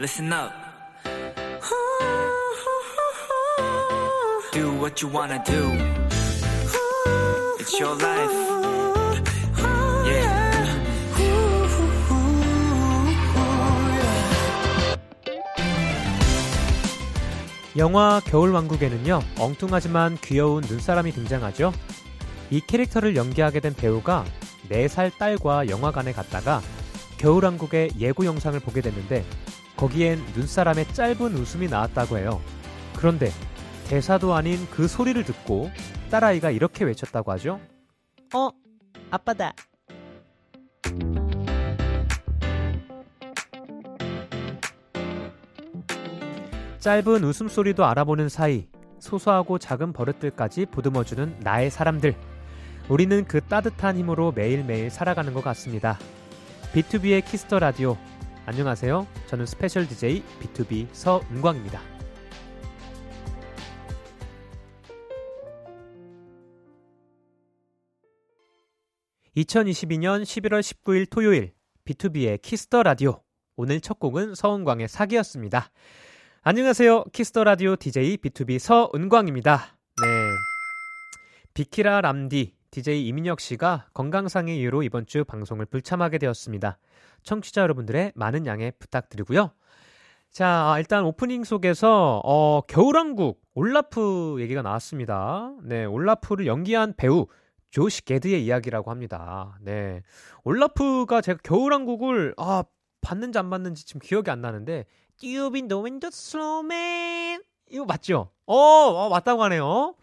listen up. Do what you wanna do. It's your life. Yeah. 영화 겨울왕국에는요, 엉뚱하지만 귀여운 눈사람이 등장하죠. 이 캐릭터를 연기하게 된 배우가 4살 딸과 영화관에 갔다가 겨울왕국의 예고 영상을 보게 됐는데 거기엔 눈사람의 짧은 웃음이 나왔다고 해요. 그런데 대사도 아닌 그 소리를 듣고 딸아이가 이렇게 외쳤다고 하죠. 어, 아빠다. 짧은 웃음소리도 알아보는 사이 소소하고 작은 버릇들까지 보듬어주는 나의 사람들. 우리는 그 따뜻한 힘으로 매일매일 살아가는 것 같습니다. B2B의 키스터 라디오. 안녕하세요. 저는 special DJ BTOB 서은광입니다. 2022년 11월 19일 토요일 B2B의 키스터 라디오. 오늘 첫 곡은 서은광의 사기였습니다. 안녕하세요. 키스터 라디오 DJ B2B 서은광입니다. 네. 비키라 람디 DJ 이민혁 씨가 건강상의 이유로 이번 주 방송을 불참하게 되었습니다. 청취자 여러분들의 많은 양해 부탁드리고요. 자, 일단 오프닝 속에서 어, 겨울왕국 올라프 얘기가 나왔습니다. 네, 올라프를 연기한 배우 조시 게드의 이야기라고 합니다. 네. 올라프가 제가 겨울왕국을 아, 봤는지 안 봤는지 지금 기억이 안 나는데 doing the snowman 이거 맞죠? 어, 어 맞다고 하네요.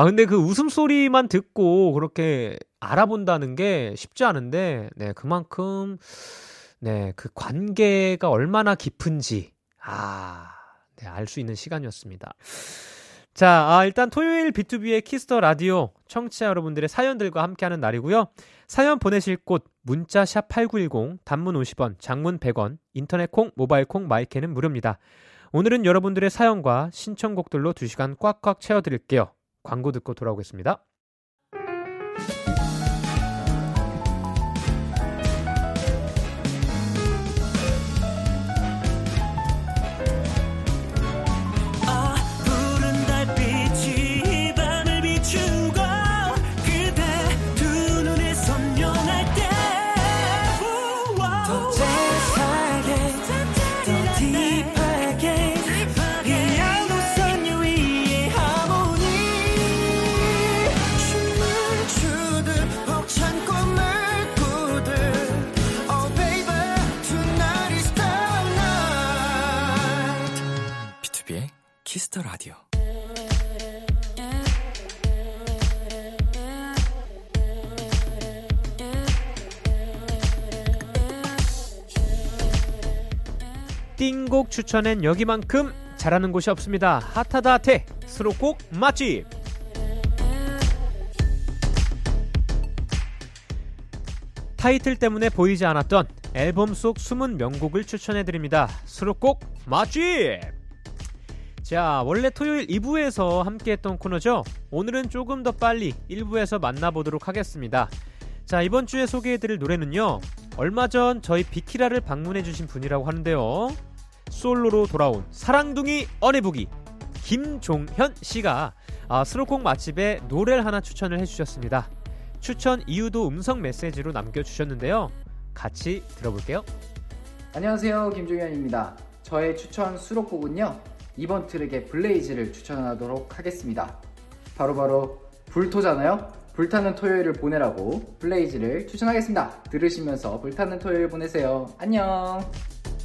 아 근데 그 웃음소리만 듣고 그렇게 알아본다는 게 쉽지 않은데 네 그만큼 네 그 관계가 얼마나 깊은지 아 네, 알 수 있는 시간이었습니다. 자, 아, 일단 토요일 B2B의 키스터 라디오 청취자 여러분들의 사연들과 함께하는 날이고요. 사연 보내실 곳 문자 샵 8910 단문 50원, 장문 100원, 인터넷 콩, 모바일 콩, 마이크는 무료입니다. 오늘은 여러분들의 사연과 신청곡들로 2시간 꽉꽉 채워 드릴게요. 광고 듣고 돌아오겠습니다. 띵곡 추천엔 여기만큼 잘하는 곳이 없습니다. 핫하다 핫해 수록곡 맛집. 타이틀 때문에 보이지 않았던 앨범 속 숨은 명곡을 추천해드립니다. 수록곡 맛집! 자, 원래 토요일 2부에서 함께했던 코너죠? 오늘은 조금 더 빨리 1부에서 만나보도록 하겠습니다. 자, 이번 주에 소개해드릴 노래는요. 얼마 전 저희 비키라를 방문해주신 분이라고 하는데요. 솔로로 돌아온 사랑둥이 어니부기 김종현 씨가 아, 수록곡 맛집에 노래를 하나 추천을 해주셨습니다. 추천 이유도 음성 메시지로 남겨주셨는데요. 같이 들어볼게요. 안녕하세요. 김종현입니다. 저의 추천 수록곡은요 이번 트랙의 Blaze를 추천하도록 하겠습니다. 바로바로 불토잖아요. 불타는 토요일을 보내라고 Blaze를 추천하겠습니다. 들으시면서 불타는 토요일 보내세요. 안녕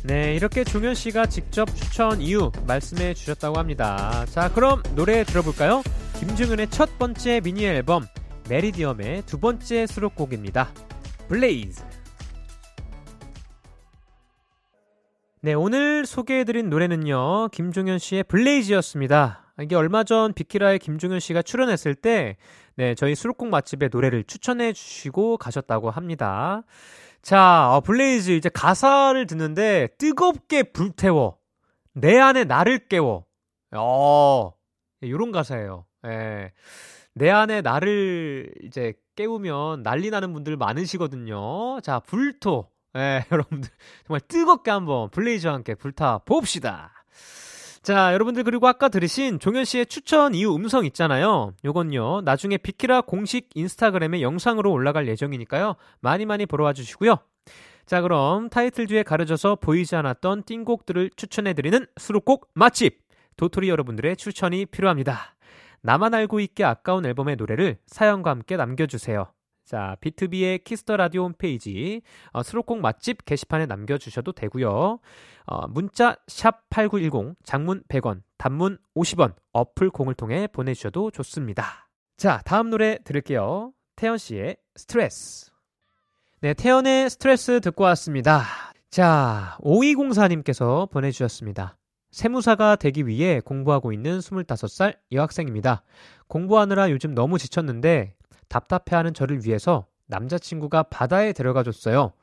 네, 이렇게 종현 씨가 직접 추천 이유 말씀해 주셨다고 합니다. 자, 그럼 노래 들어볼까요? 김종현의 첫 번째 미니 앨범 Meridiem의 두 번째 수록곡입니다. Blaze. 네, 오늘 소개해드린 노래는요, 김종현 씨의 Blaze였습니다. 이게 얼마 전 비키라에 김종현 씨가 출연했을 때, 네, 저희 수록곡 맛집의 노래를 추천해 주시고 가셨다고 합니다. 자, 어, Blaze 이제 가사를 듣는데, 뜨겁게 불태워. 내 안에 나를 깨워. 어, 요런 가사예요. 예. 내 안에 나를 이제 깨우면 난리 나는 분들 많으시거든요. 자, 불토. 예, 여러분들 정말 뜨겁게 한번 Blaze와 함께 불타 봅시다. 자, 여러분들 그리고 아까 들으신 종현 씨의 추천 이유 음성 있잖아요. 요건요. 나중에 비키라 공식 인스타그램에 영상으로 올라갈 예정이니까요. 많이 많이 보러 와 주시고요. 자, 그럼 타이틀 뒤에 가려져서 보이지 않았던 띵곡들을 추천해 드리는 수록곡 맛집. 도토리 여러분들의 추천이 필요합니다. 나만 알고 있게 아까운 앨범의 노래를 사연과 함께 남겨 주세요. 자, 비투비의 Kiss the Radio 홈페이지 어, 수록곡 맛집 게시판에 남겨 주셔도 되고요. 어, 문자 샵 #8910 장문 100원, 단문 50원 어플 콩을 통해 보내 주셔도 좋습니다. 자, 다음 노래 들을게요. 태연 씨의 스트레스. 네, 태연의 스트레스 듣고 왔습니다. 자, 5204님께서 보내 주셨습니다. 세무사가 되기 위해 공부하고 있는 25살 여학생입니다. 공부하느라 요즘 너무 지쳤는데 답답해하는 저를 위해서 남자친구가 바다에 데려가 줬어요.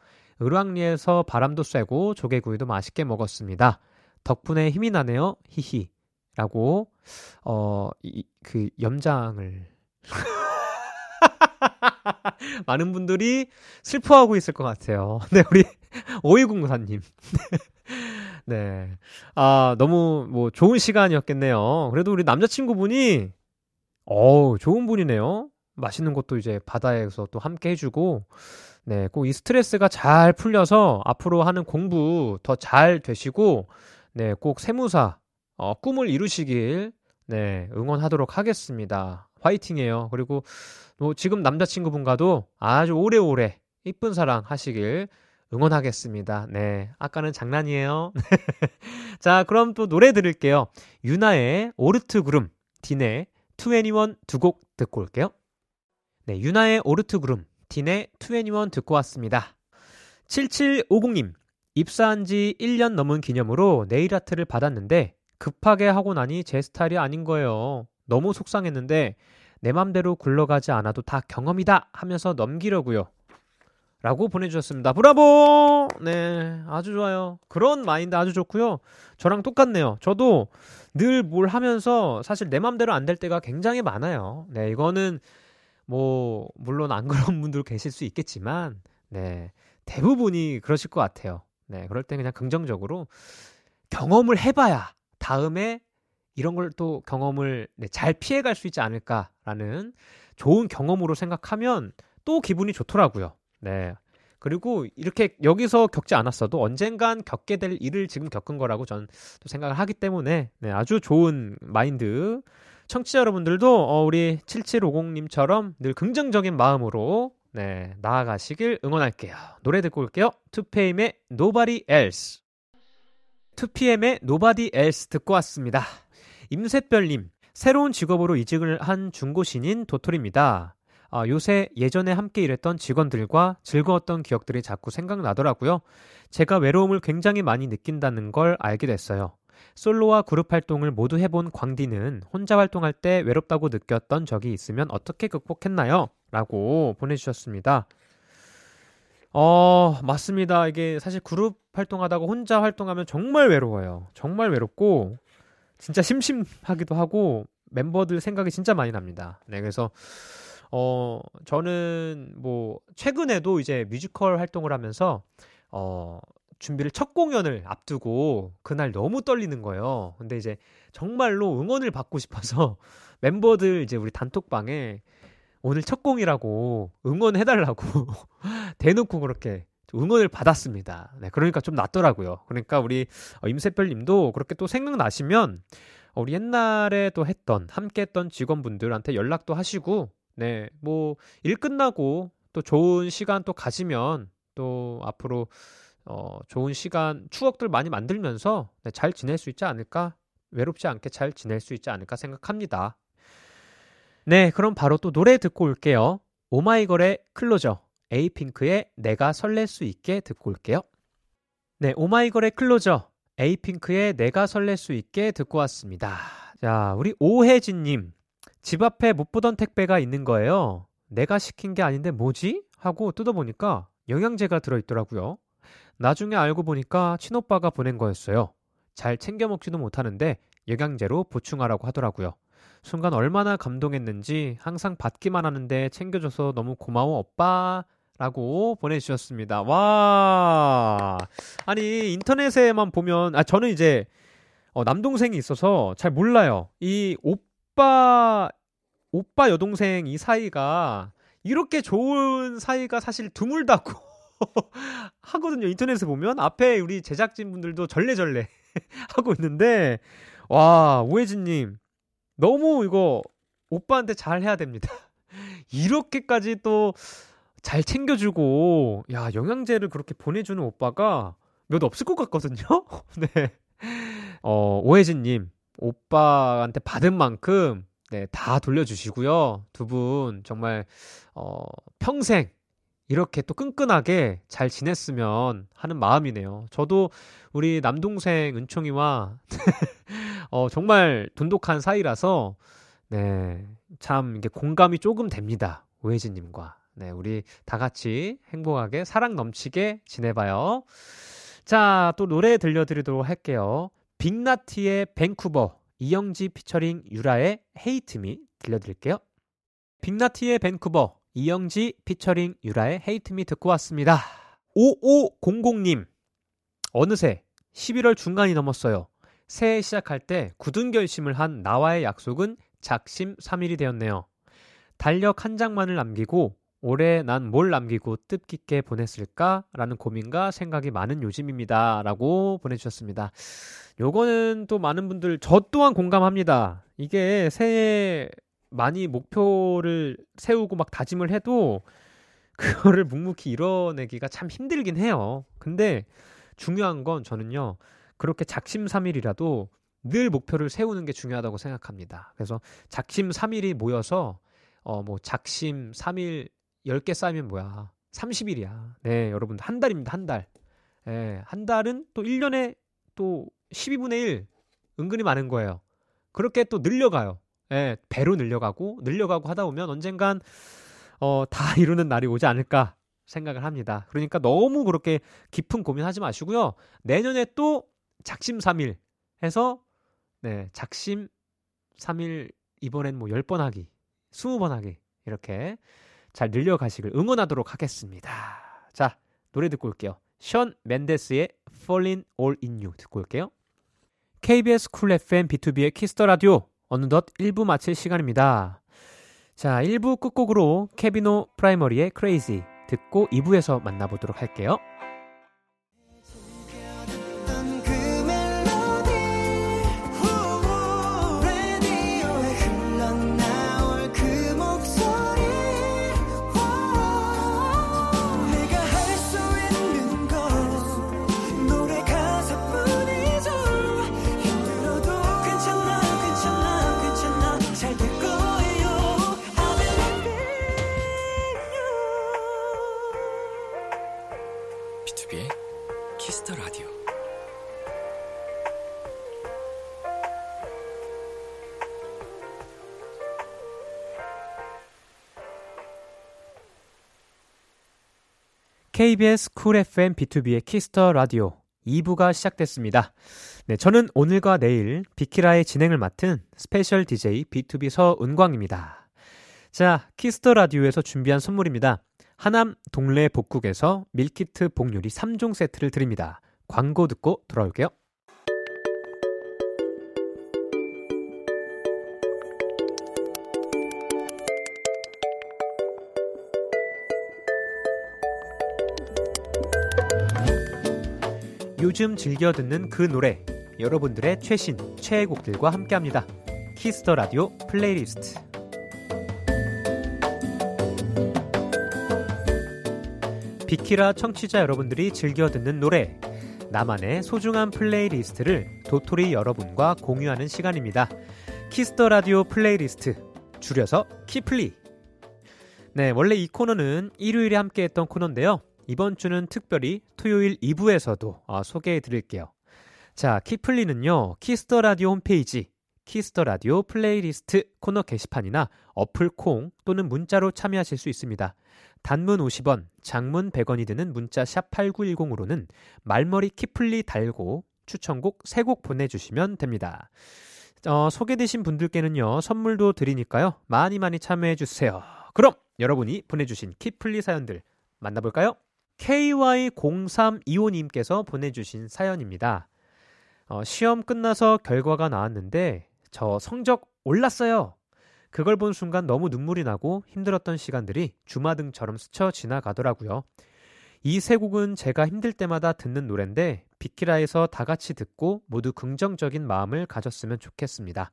을왕리에서 바람도 쐬고 조개구이도 맛있게 먹었습니다. 덕분에 힘이 나네요. 히히. 라고 어, 이, 그 염장을 많은 분들이 슬퍼하고 있을 것 같아요. 네, 우리 오이공사님. 네. 아, 너무 뭐 좋은 시간이었겠네요. 그래도 우리 남자친구분이 어우, 좋은 분이네요. 맛있는 것도 이제 바다에서 또 함께 해주고, 네, 꼭 이 스트레스가 잘 풀려서 앞으로 하는 공부 더 잘 되시고, 네, 꼭 세무사, 어, 꿈을 이루시길, 네, 응원하도록 하겠습니다. 화이팅이에요. 그리고 뭐 지금 남자친구분과도 아주 오래오래 이쁜 사랑 하시길 응원하겠습니다. 네. 아까는 장난이에요. 자, 그럼 또 노래 들을게요. 유나의 오르트 그룹, 딘의 2NE1 두 곡 듣고 올게요. 네, 유나의 오르트 그룹, 딘의 2NE1 듣고 왔습니다. 7750님, 입사한 지 1년 넘은 기념으로 네일 아트를 받았는데 급하게 하고 나니 제 스타일이 아닌 거예요. 너무 속상했는데 내 맘대로 굴러가지 않아도 다 경험이다 하면서 넘기려고요. 라고 보내주셨습니다. 브라보! 네, 아주 좋아요. 그런 마인드 아주 좋고요. 저랑 똑같네요. 저도 늘 뭘 하면서 사실 내 맘대로 안 될 때가 굉장히 많아요. 네, 이거는 뭐 물론 안 그런 분들 계실 수 있겠지만 네, 대부분이 그러실 것 같아요. 네, 그럴 때 그냥 긍정적으로 경험을 해봐야 다음에 이런 걸 또 경험을 네, 잘 피해갈 수 있지 않을까라는 좋은 경험으로 생각하면 또 기분이 좋더라고요. 네. 그리고 이렇게 여기서 겪지 않았어도 언젠간 겪게 될 일을 지금 겪은 거라고 저는 또 생각을 하기 때문에 네, 아주 좋은 마인드. 청취자 여러분들도 어, 우리 7750님처럼 늘 긍정적인 마음으로 네, 나아가시길 응원할게요. 노래 듣고 올게요. 2PM의 Nobody Else. 2PM의 Nobody Else 듣고 왔습니다. 임셋별님, 새로운 직업으로 이직을 한 중고신인 도토리입니다. 아, 요새 예전에 함께 일했던 직원들과 즐거웠던 기억들이 자꾸 생각나더라고요. 제가 외로움을 굉장히 많이 느낀다는 걸 알게 됐어요. 솔로와 그룹 활동을 모두 해본 광디는 혼자 활동할 때 외롭다고 느꼈던 적이 있으면 어떻게 극복했나요? 라고 보내주셨습니다. 어, 맞습니다. 이게 사실 그룹 활동하다가 혼자 활동하면 정말 외로워요. 정말 외롭고, 진짜 심심하기도 하고, 멤버들 생각이 진짜 많이 납니다. 네, 그래서, 어, 저는 뭐, 최근에도 이제 뮤지컬 활동을 하면서, 어, 준비를 첫 공연을 앞두고 그날 너무 떨리는 거예요. 근데 이제 정말로 응원을 받고 싶어서 멤버들 이제 우리 단톡방에 오늘 첫 공이라고 응원해달라고 대놓고 그렇게 응원을 받았습니다. 네, 그러니까 좀 낫더라고요. 그러니까 우리 어, 임세별 님도 그렇게 또 생각나시면 우리 옛날에 또 했던, 함께 했던 직원분들한테 연락도 하시고, 네, 뭐, 일 끝나고 또 좋은 시간 또 가지면 또 앞으로 어, 좋은 시간, 추억들 많이 만들면서 네, 잘 지낼 수 있지 않을까? 외롭지 않게 잘 지낼 수 있지 않을까 생각합니다. 네, 그럼 바로 또 노래 듣고 올게요. 오마이걸의 클로저, 에이핑크의 내가 설렐 수 있게 듣고 올게요. 네, 오마이걸의 클로저, 에이핑크의 내가 설렐 수 있게 듣고 왔습니다. 자, 우리 오혜진님. 집 앞에 못 보던 택배가 있는 거예요. 내가 시킨 게 아닌데 뭐지? 하고 뜯어보니까 영양제가 들어있더라고요. 나중에 알고 보니까 친오빠가 보낸 거였어요. 잘 챙겨 먹지도 못하는데 영양제로 보충하라고 하더라고요. 순간 얼마나 감동했는지 항상 받기만 하는데 챙겨줘서 너무 고마워 오빠 라고 보내주셨습니다. 와. 아니, 인터넷에만 보면, 아, 저는 이제, 어, 남동생이 있어서 잘 몰라요. 이 오빠, 오빠 여동생 이 사이가 이렇게 좋은 사이가 사실 드물다고 하거든요. 인터넷에 보면. 앞에 우리 제작진분들도 절레절레 하고 있는데, 와, 오혜진님. 너무 이거 오빠한테 잘 해야 됩니다. 이렇게까지 또 잘 챙겨주고, 야, 영양제를 그렇게 보내주는 오빠가 몇 없을 것 같거든요? 네. 어, 오혜진님, 오빠한테 받은 만큼, 네, 다 돌려주시고요. 두 분, 정말, 어, 평생, 이렇게 또 끈끈하게 잘 지냈으면 하는 마음이네요. 저도 우리 남동생 은총이와, 어, 정말 돈독한 사이라서, 네, 참, 이게 공감이 조금 됩니다. 오혜진님과. 네, 우리 다 같이 행복하게 사랑 넘치게 지내봐요. 자, 또 노래 들려드리도록 할게요. 빅나티의 밴쿠버, 이영지 피처링 유라의 헤이트미 들려드릴게요. 빅나티의 밴쿠버, 이영지 피처링 유라의 헤이트미 듣고 왔습니다. 5500님, 어느새 11월 중간이 넘었어요. 새해 시작할 때 굳은 결심을 한 나와의 약속은 작심 3일이 되었네요. 달력 한 장만을 남기고 올해 난 뭘 남기고 뜻깊게 보냈을까? 라는 고민과 생각이 많은 요즘입니다. 라고 보내주셨습니다. 요거는 또 많은 분들, 저 또한 공감합니다. 이게 새해 많이 목표를 세우고 막 다짐을 해도 그거를 묵묵히 이뤄내기가 참 힘들긴 해요. 근데 중요한 건 저는요, 그렇게 작심삼일이라도 늘 목표를 세우는 게 중요하다고 생각합니다. 그래서 작심 삼일이 모여서 어 뭐 작심 삼일 10개 쌓이면 뭐야? 30일이야. 네, 여러분 한 달입니다. 한 달. 예, 한 달은 또 1년에 또 12분의 1 은근히 많은 거예요. 그렇게 또 늘려가요. 예, 배로 늘려가고 늘려가고 하다 보면 언젠간 어, 다 이루는 날이 오지 않을까 생각을 합니다. 그러니까 너무 그렇게 깊은 고민하지 마시고요. 내년에 또 작심 3일 해서 네, 작심 3일 이번엔 뭐 10번 하기, 20번 하기 이렇게 잘 늘려가시길 응원하도록 하겠습니다. 자, 노래 듣고 올게요. 션 맨데스의 Falling All In You 듣고 올게요. KBS 쿨 FM B2B의 키스터 라디오 어느덧 1부 마칠 시간입니다. 자, 1부 끝곡으로 케빈오 프라이머리의 Crazy 듣고 2부에서 만나보도록 할게요. KBS 쿨 FM B2B의 키스터 라디오 2부가 시작됐습니다. 네, 저는 오늘과 내일 비키라의 진행을 맡은 special DJ BTOB 서은광입니다. 자, Kiss the Radio에서 준비한 선물입니다. 하남 동래 복국에서 밀키트 복요리 3종 세트를 드립니다. 광고 듣고 돌아올게요. 요즘 즐겨 듣는 그 노래 여러분들의 최신 최애 곡들과 함께합니다. Kiss the Radio playlist. 비키라 청취자 여러분들이 즐겨 듣는 노래 나만의 소중한 playlist를 도토리 여러분과 공유하는 시간입니다. Kiss the Radio playlist 줄여서 키플리. 네, 원래 이 코너는 일요일에 함께했던 코너인데요. 이번 주는 특별히 토요일 2부에서도 어, 소개해 드릴게요. 자, 키플리는요, Kiss the Radio 홈페이지, Kiss the Radio playlist 코너 게시판이나 어플 콩 또는 문자로 참여하실 수 있습니다. 단문 50원, 장문 100원이 드는 문자 샵 8910으로는 말머리 키플리 달고 추천곡 3곡 보내주시면 됩니다. 어, 소개되신 분들께는요, 선물도 드리니까요, 많이 많이 참여해 주세요. 그럼 여러분이 보내주신 키플리 사연들 만나볼까요? KY0325님께서 보내주신 사연입니다. 어, 시험 끝나서 결과가 나왔는데 저 성적 올랐어요. 그걸 본 순간 너무 눈물이 나고 힘들었던 시간들이 주마등처럼 스쳐 지나가더라고요. 이 세 곡은 제가 힘들 때마다 듣는 노래인데 비키라에서 다 같이 듣고 모두 긍정적인 마음을 가졌으면 좋겠습니다.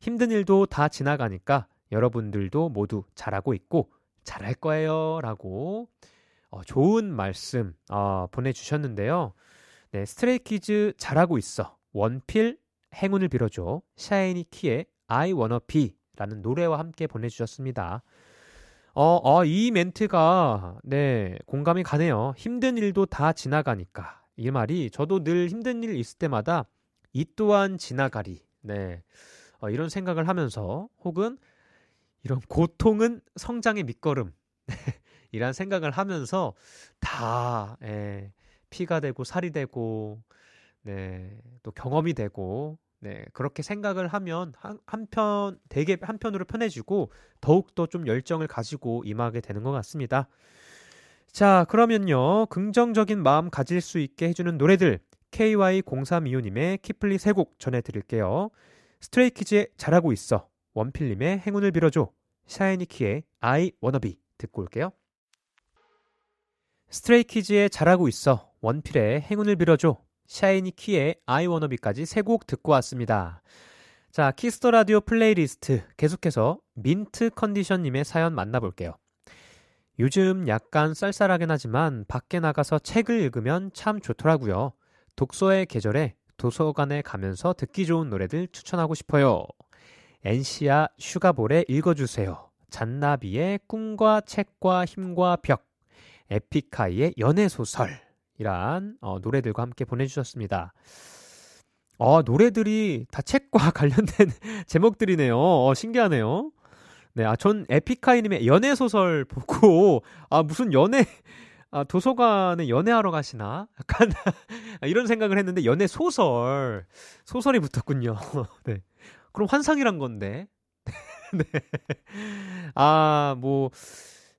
힘든 일도 다 지나가니까 여러분들도 모두 잘하고 있고 잘할 거예요. 라고 어, 좋은 말씀 어, 보내주셨는데요. 네, 스트레이키즈 잘하고 있어. 원필 행운을 빌어줘. 샤이니 키의 I wanna be 라는 노래와 함께 보내주셨습니다. 어, 어, 이 멘트가, 네, 공감이 가네요. 힘든 일도 다 지나가니까. 이 말이 저도 늘 힘든 일 있을 때마다 이 또한 지나가리. 네. 어, 이런 생각을 하면서 혹은 이런 고통은 성장의 밑거름. 이란 생각을 하면서 다, 예, 피가 되고 살이 되고, 네, 또 경험이 되고, 네, 그렇게 생각을 하면 한, 한편 되게 한편으로 편해지고 더욱더 좀 열정을 가지고 임하게 되는 것 같습니다. 자, 그러면요. 긍정적인 마음 가질 수 있게 해주는 노래들 KY0325님의 키플리 세 곡 전해드릴게요. 스트레이키즈의 잘하고 있어 원필님의 행운을 빌어줘 샤이니 키의 I wanna be 듣고 올게요. 스트레이키즈의 잘하고 있어 원필의 행운을 빌어줘 샤이니 키의 wanna be까지 세 곡 듣고 왔습니다. 자, Kiss the Radio playlist 계속해서 민트 컨디션님의 사연 만나볼게요. 요즘 약간 쌀쌀하긴 하지만 밖에 나가서 책을 읽으면 참 좋더라고요. 독서의 계절에 도서관에 가면서 듣기 좋은 노래들 추천하고 싶어요. 엔시아 슈가볼에 읽어주세요. 잔나비의 꿈과 책과 힘과 벽, 에픽하이의 연애소설, 이란 어, 노래들과 함께 보내주셨습니다. 어, 노래들이 다 책과 관련된 제목들이네요. 어, 신기하네요. 네, 아, 전 에픽하이님의 연애소설 보고, 아, 무슨 연애, 아, 도서관에 연애하러 가시나? 약간, 이런 생각을 했는데, 연애소설, 소설이 붙었군요. 네. 그럼 환상이란 건데. 네. 아, 뭐,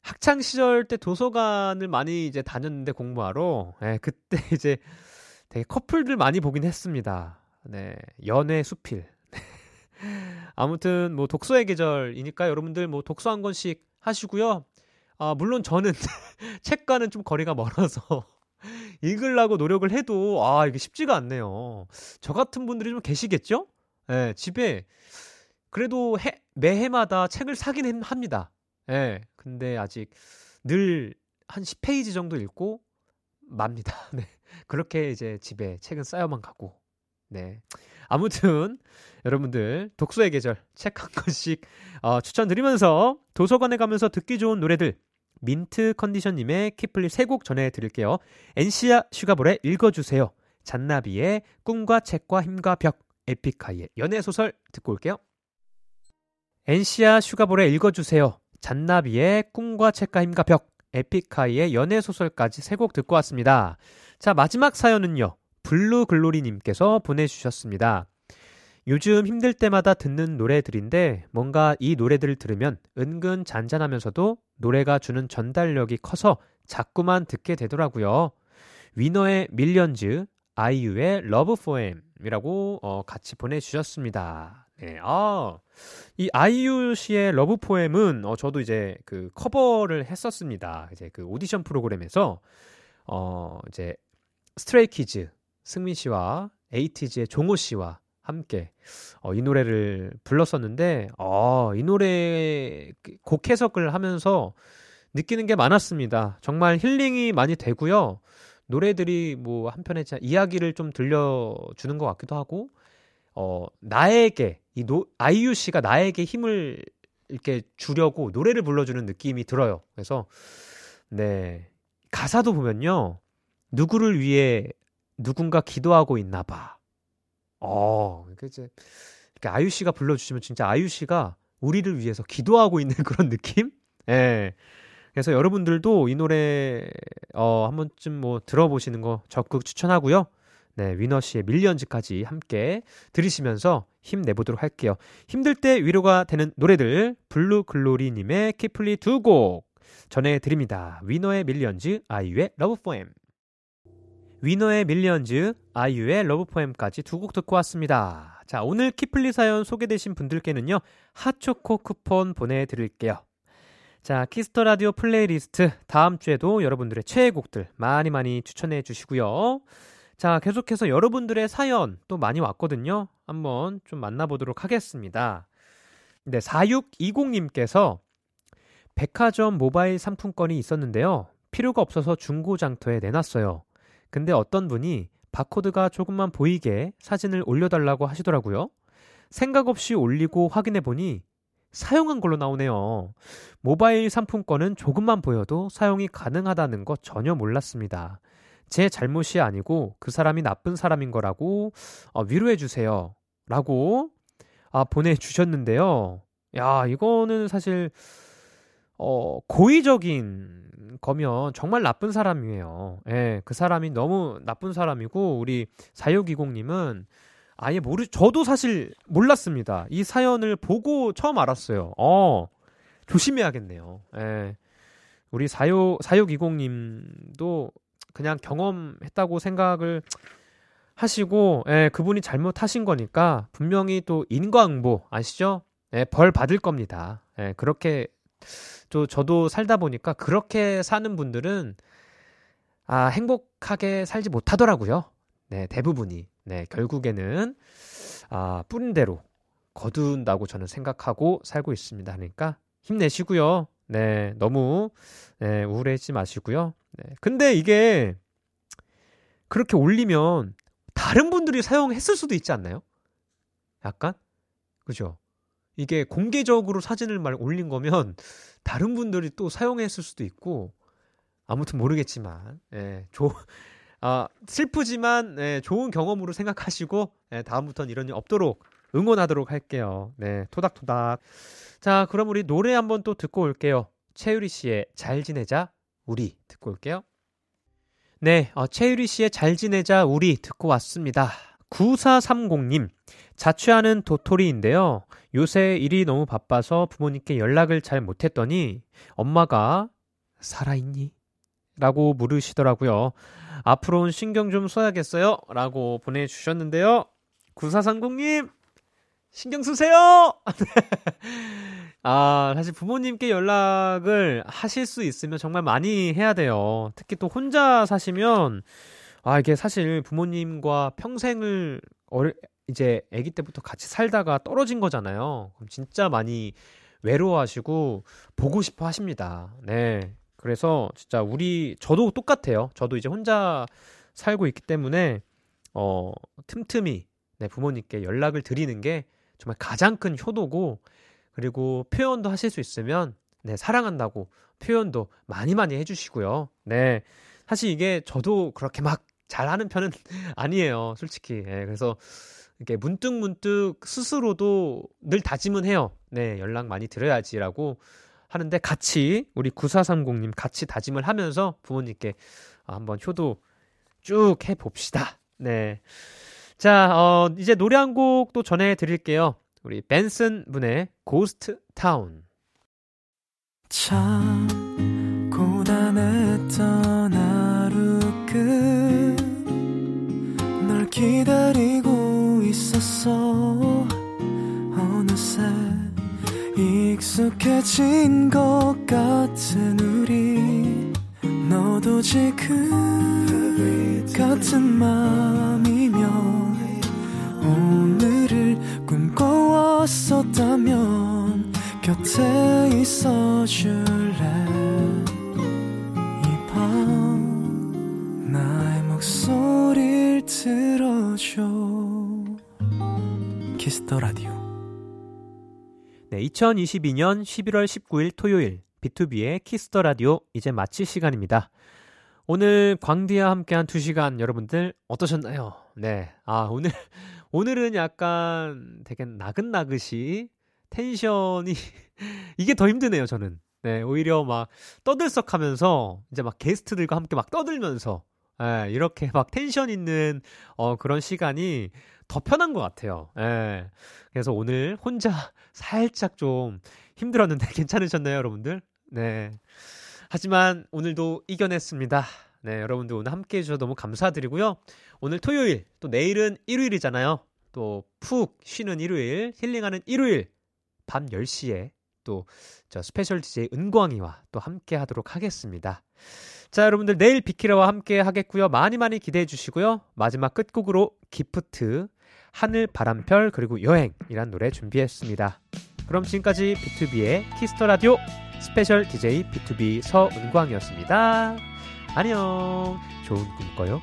학창 시절 때 도서관을 많이 이제 다녔는데 공부하러 예, 그때 이제 되게 커플들 많이 보긴 했습니다. 네, 연애 수필. 아무튼 뭐 독서의 계절이니까 여러분들 뭐 독서 한 권씩 하시고요. 아, 물론 저는 책과는 좀 거리가 멀어서 읽으려고 노력을 해도 아, 이게 쉽지가 않네요. 저 같은 분들이 좀 계시겠죠? 예, 네, 집에 그래도 해, 매해마다 책을 사긴 합니다. 예. 근데 아직 늘 한 10페이지 정도 읽고 맙니다. 네. 그렇게 이제 집에 책은 쌓여만 가고. 네. 아무튼 여러분들 독서의 계절 책 한 권씩 어, 추천드리면서 도서관에 가면서 듣기 좋은 노래들 민트 컨디션님의 키플리 세 곡 전해드릴게요. 엔시아 슈가볼의 읽어주세요. 잔나비의 꿈과 책과 힘과 벽, 에픽하이의 연애소설 듣고 올게요. 엔시아 슈가볼의 읽어주세요. 잔나비의 꿈과 책과 힘과 벽, 에픽하이의 연애소설까지 세 곡 듣고 왔습니다. 자, 마지막 사연은요. 블루글로리님께서 보내주셨습니다. 요즘 힘들 때마다 듣는 노래들인데 뭔가 이 노래들을 들으면 은근 잔잔하면서도 노래가 주는 전달력이 커서 자꾸만 듣게 되더라고요. WINNER의 Millions, 아이유의 Love Poem이라고 어, 같이 보내주셨습니다. 네, 아, 이 아이유 씨의 Love Poem은 어, 저도 이제 그 커버를 했었습니다. 이제 그 오디션 프로그램에서 어, 이제 Stray Kids 승민 씨와 ATEEZ의 종호 씨와 함께 어, 이 노래를 불렀었는데 어, 이 노래 곡 해석을 하면서 느끼는 게 많았습니다. 정말 힐링이 많이 되고요. 노래들이 뭐 한 편의 이야기를 좀 들려주는 것 같기도 하고 어, 나에게 이 노, 아이유 씨가 나에게 힘을 이렇게 주려고 노래를 불러주는 느낌이 들어요. 그래서 네 가사도 보면요 누구를 위해 누군가 기도하고 있나 봐. 어, 그 이제 이렇게 아이유 씨가 불러주시면 진짜 아이유 씨가 우리를 위해서 기도하고 있는 그런 느낌? 예. 네. 그래서 여러분들도 이 노래 어, 한 번쯤 뭐 들어보시는 거 적극 추천하고요. 네, WINNER 씨의 Millions까지 함께 들으시면서 힘내보도록 할게요. 힘들 때 위로가 되는 노래들 블루 글로리님의 키플리 두 곡, 전해드립니다. WINNER의 Millions, 아이유의 Love Poem. WINNER의 Millions, 아이유의 Love Poem까지 두 곡 듣고 왔습니다. 자, 오늘 키플리 사연 소개되신 분들께는요, 핫초코 쿠폰 보내드릴게요. 자, Kiss the Radio playlist 다음 주에도 여러분들의 최애곡들 많이 많이 추천해 주시고요. 자, 계속해서 여러분들의 사연 또 많이 왔거든요. 한번 좀 만나보도록 하겠습니다. 네, 4620님께서 백화점 모바일 상품권이 있었는데요. 필요가 없어서 중고장터에 내놨어요. 근데 어떤 분이 바코드가 조금만 보이게 사진을 올려달라고 하시더라고요. 생각 없이 올리고 확인해 보니 사용한 걸로 나오네요. 모바일 상품권은 조금만 보여도 사용이 가능하다는 거 전혀 몰랐습니다. 제 잘못이 아니고 그 사람이 나쁜 사람인 거라고 어, 위로해 주세요. 라고 아, 보내주셨는데요. 야, 이거는 사실 어, 고의적인 거면 정말 나쁜 사람이에요. 예, 그 사람이 너무 나쁜 사람이고, 우리 4620님은 아예 모르, 저도 사실 몰랐습니다. 이 사연을 보고 처음 알았어요. 어, 조심해야겠네요. 예. 우리 46, 4620님도 그냥 경험했다고 생각을 하시고, 예, 그분이 잘못하신 거니까 분명히 또 인과응보 아시죠? 예, 벌 받을 겁니다. 예, 그렇게 또 저도 살다 보니까 그렇게 사는 분들은 아, 행복하게 살지 못하더라고요. 네, 대부분이. 네, 결국에는 아, 뿌린 대로 거둔다고 저는 생각하고 살고 있습니다. 그러니까 힘내시고요. 네, 너무 네, 우울해지지 마시고요. 네. 근데 이게 그렇게 올리면 다른 분들이 사용했을 수도 있지 않나요? 약간? 그죠? 이게 공개적으로 사진을 말 올린 거면 다른 분들이 또 사용했을 수도 있고 아무튼 모르겠지만 예, 조, 아, 슬프지만 예, 좋은 경험으로 생각하시고 예, 다음부터는 이런 일 없도록 응원하도록 할게요. 네, 토닥토닥. 자, 그럼 우리 노래 한번 또 듣고 올게요. 최유리 씨의 잘 지내자 우리 듣고 올게요. 네, 어, 최유리 씨의 잘 지내자 우리 듣고 왔습니다. 9430님, 자취하는 도토리인데요. 요새 일이 너무 바빠서 부모님께 연락을 잘 못했더니 엄마가 살아있니? 라고 물으시더라고요. 앞으로는 신경 좀 써야겠어요. 라고 보내주셨는데요. 9430님, 신경 쓰세요! 아, 사실 부모님께 연락을 하실 수 있으면 정말 많이 해야 돼요. 특히 또 혼자 사시면, 아, 이게 사실 부모님과 평생을 어릴, 이제 아기 때부터 같이 살다가 떨어진 거잖아요. 그럼 진짜 많이 외로워하시고 보고 싶어 하십니다. 네. 그래서 진짜 우리 저도 똑같아요. 저도 이제 혼자 살고 있기 때문에 어 틈틈이 네, 부모님께 연락을 드리는 게 정말 가장 큰 효도고 그리고 표현도 하실 수 있으면 네, 사랑한다고 표현도 많이 많이 해주시고요. 네. 사실 이게 저도 그렇게 막 잘하는 편은 아니에요. 솔직히. 네, 그래서 이렇게 문득문득 스스로도 늘 다짐은 해요. 네, 연락 많이 드려야지라고 하는데 같이 우리 9430님 같이 다짐을 하면서 부모님께 한번 효도 쭉 해봅시다. 네. 자, 어, 이제 노래 한 곡 또 전해드릴게요. 우리 벤슨 분의 고스트 타운. 참 고단했던 하루 끝널 기다리고 있었어 어느새 익숙해진 것 같은 우리 너도 지금 같은 맘이 꿈꿔왔었다면 곁에 있어 줄래 이 밤 나의 목소리를 들어줘 Kiss the Radio 네, 2022년 11월 19일 토요일 B2B의 키스터 라디오 이제 마칠 시간입니다. 오늘 광디와 함께한 2시간 여러분들 어떠셨나요? 네. 아, 오늘 오늘은 약간 되게 나긋나긋이 텐션이 이게 더 힘드네요, 저는. 네, 오히려 막 떠들썩 하면서 이제 막 게스트들과 함께 막 떠들면서 예, 이렇게 막 텐션 있는 어, 그런 시간이 더 편한 것 같아요. 예. 그래서 오늘 혼자 살짝 좀 힘들었는데 괜찮으셨나요, 여러분들? 네. 하지만 오늘도 이겨냈습니다. 네, 여러분들 오늘 함께 해주셔서 너무 감사드리고요. 오늘 토요일, 또 내일은 일요일이잖아요. 또 푹 쉬는 일요일, 힐링하는 일요일, 밤 10시에 또 저 special DJ 은광이와 또 함께 하도록 하겠습니다. 자, 여러분들 내일 비키라와 함께 하겠고요. 많이 많이 기대해 주시고요. 마지막 끝곡으로 기프트, 하늘, 바람, 별, 그리고 여행이란 노래 준비했습니다. 그럼 지금까지 B2B의 키스터 라디오 스페셜 DJ B2B 서은광이었습니다. 안녕. 좋은 꿈 꿔요.